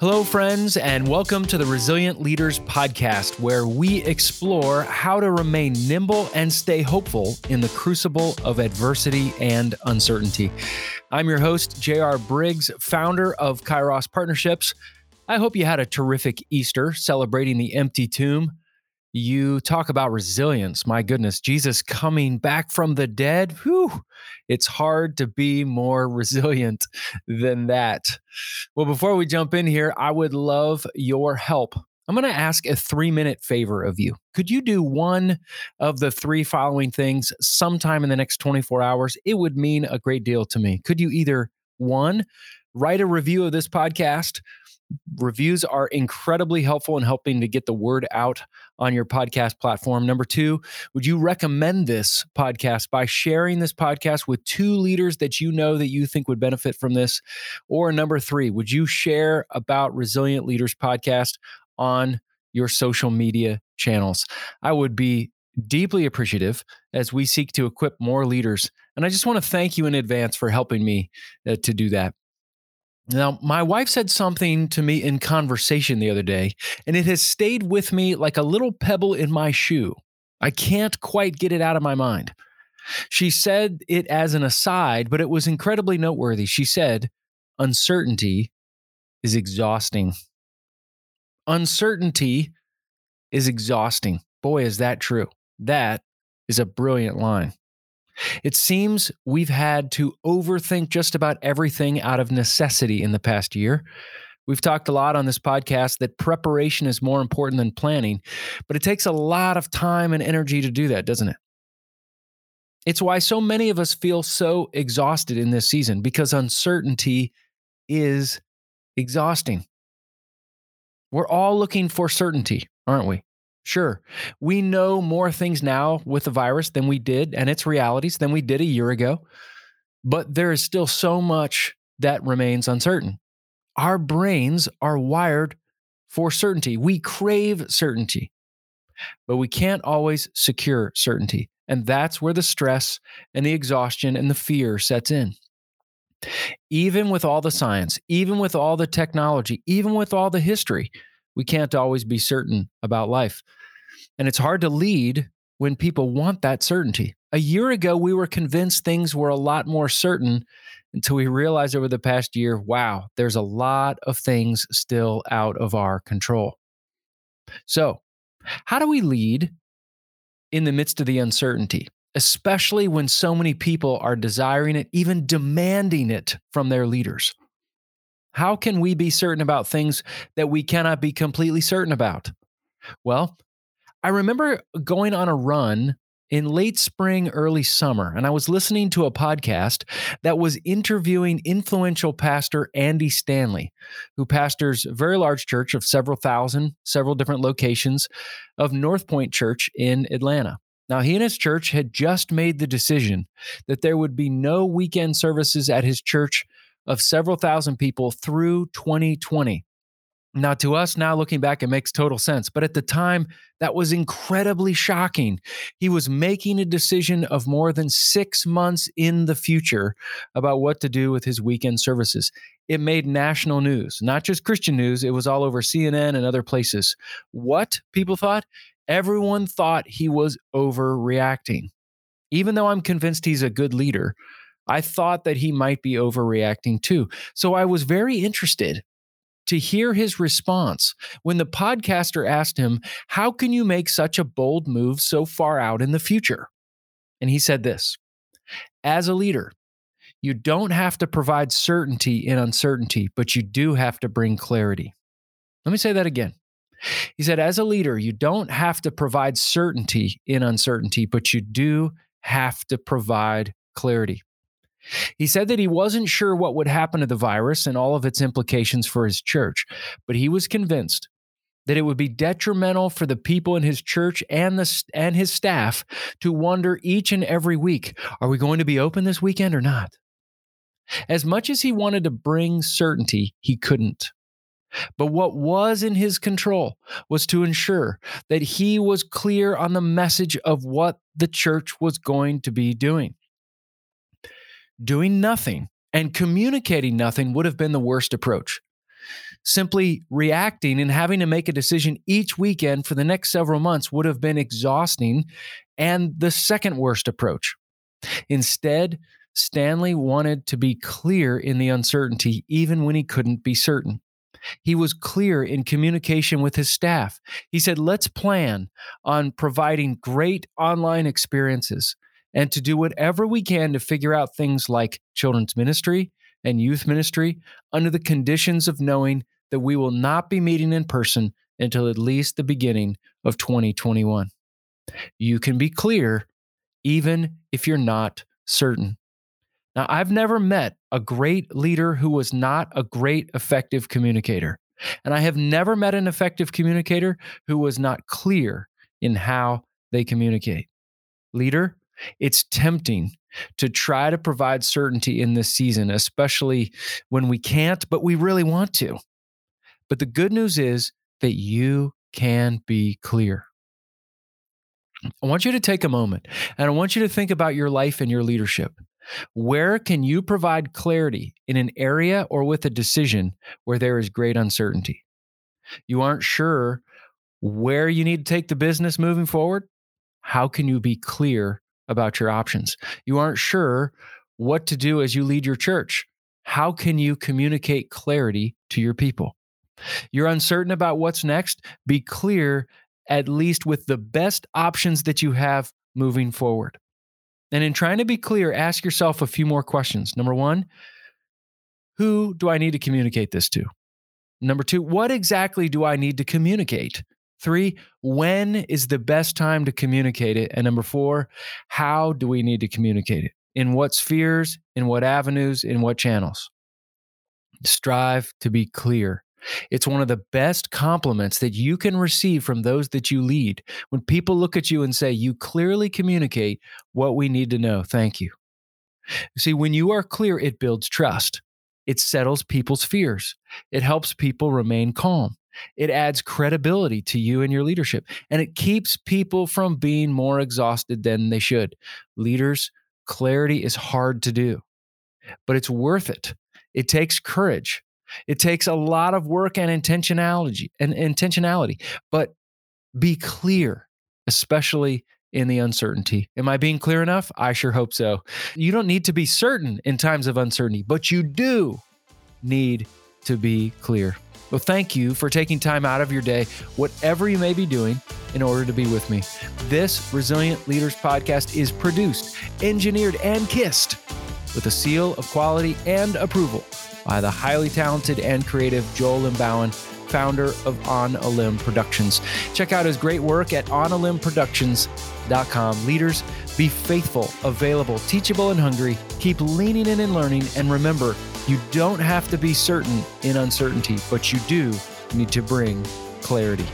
Hello, friends, and welcome to the Resilient Leaders Podcast, where we explore how to remain nimble and stay hopeful in the crucible of adversity and uncertainty. I'm your host, J.R. Briggs, founder of Kairos Partnerships. I hope you had a terrific Easter celebrating the empty tomb. You talk about resilience. My goodness, Jesus coming back from the dead. Whew, it's hard to be more resilient than that. Well, before we jump in here, I would love your help. I'm going to ask a three minute favor of you. Could you do one of the three following things sometime in the next 24 hours? It would mean a great deal to me. Could you either one, write a review of this podcast? Reviews are incredibly helpful in helping to get the word out on your podcast platform. Number two, would you recommend this podcast by sharing this podcast with two leaders that you know that you think would benefit from this? Or number three, would you share about Resilient Leaders podcast on your social media channels? I would be deeply appreciative as we seek to equip more leaders. And I just want to thank you in advance for helping me uh, to do that. Now, my wife said something to me in conversation the other day, and it has stayed with me like a little pebble in my shoe. I can't quite get it out of my mind. She said it as an aside, but it was incredibly noteworthy. She said, Uncertainty is exhausting. Uncertainty is exhausting. Boy, is that true. That is a brilliant line. It seems we've had to overthink just about everything out of necessity in the past year. We've talked a lot on this podcast that preparation is more important than planning, but it takes a lot of time and energy to do that, doesn't it? It's why so many of us feel so exhausted in this season because uncertainty is exhausting. We're all looking for certainty, aren't we? Sure, we know more things now with the virus than we did and its realities than we did a year ago, but there is still so much that remains uncertain. Our brains are wired for certainty. We crave certainty, but we can't always secure certainty. And that's where the stress and the exhaustion and the fear sets in. Even with all the science, even with all the technology, even with all the history, we can't always be certain about life. And it's hard to lead when people want that certainty. A year ago, we were convinced things were a lot more certain until we realized over the past year wow, there's a lot of things still out of our control. So, how do we lead in the midst of the uncertainty, especially when so many people are desiring it, even demanding it from their leaders? How can we be certain about things that we cannot be completely certain about? Well, I remember going on a run in late spring, early summer, and I was listening to a podcast that was interviewing influential pastor Andy Stanley, who pastors a very large church of several thousand, several different locations of North Point Church in Atlanta. Now, he and his church had just made the decision that there would be no weekend services at his church of several thousand people through 2020. Now, to us, now looking back, it makes total sense. But at the time, that was incredibly shocking. He was making a decision of more than six months in the future about what to do with his weekend services. It made national news, not just Christian news, it was all over CNN and other places. What people thought? Everyone thought he was overreacting. Even though I'm convinced he's a good leader, I thought that he might be overreacting too. So I was very interested to hear his response when the podcaster asked him, How can you make such a bold move so far out in the future? And he said this As a leader, you don't have to provide certainty in uncertainty, but you do have to bring clarity. Let me say that again. He said, As a leader, you don't have to provide certainty in uncertainty, but you do have to provide clarity. He said that he wasn't sure what would happen to the virus and all of its implications for his church, but he was convinced that it would be detrimental for the people in his church and the and his staff to wonder each and every week, are we going to be open this weekend or not? As much as he wanted to bring certainty, he couldn't. But what was in his control was to ensure that he was clear on the message of what the church was going to be doing doing nothing and communicating nothing would have been the worst approach. Simply reacting and having to make a decision each weekend for the next several months would have been exhausting and the second worst approach. Instead, Stanley wanted to be clear in the uncertainty, even when he couldn't be certain. He was clear in communication with his staff. He said, Let's plan on providing great online experiences and to do whatever we can to figure out things like children's ministry and youth ministry under the conditions of knowing that we will not be meeting in person until at least the beginning of 2021. You can be clear even if you're not certain. Now, I've never met a great leader who was not a great effective communicator. And I have never met an effective communicator who was not clear in how they communicate. Leader, it's tempting to try to provide certainty in this season, especially when we can't, but we really want to. But the good news is that you can be clear. I want you to take a moment and I want you to think about your life and your leadership. Where can you provide clarity in an area or with a decision where there is great uncertainty? You aren't sure where you need to take the business moving forward? How can you be clear about your options? You aren't sure what to do as you lead your church. How can you communicate clarity to your people? You're uncertain about what's next? Be clear, at least with the best options that you have moving forward. And in trying to be clear, ask yourself a few more questions. Number one, who do I need to communicate this to? Number two, what exactly do I need to communicate? Three, when is the best time to communicate it? And number four, how do we need to communicate it? In what spheres, in what avenues, in what channels? Strive to be clear. It's one of the best compliments that you can receive from those that you lead. When people look at you and say, You clearly communicate what we need to know. Thank you. See, when you are clear, it builds trust. It settles people's fears. It helps people remain calm. It adds credibility to you and your leadership, and it keeps people from being more exhausted than they should. Leaders, clarity is hard to do, but it's worth it. It takes courage. It takes a lot of work and intentionality and intentionality, but be clear, especially in the uncertainty. Am I being clear enough? I sure hope so. You don't need to be certain in times of uncertainty, but you do need to be clear. Well, thank you for taking time out of your day, whatever you may be doing, in order to be with me. This Resilient Leaders podcast is produced, engineered, and kissed with a seal of quality and approval by the highly talented and creative Joel Limbauan, founder of On a Limb Productions. Check out his great work at onalimbproductions.com. Leaders, be faithful, available, teachable, and hungry. Keep leaning in and learning. And remember, you don't have to be certain in uncertainty, but you do need to bring clarity.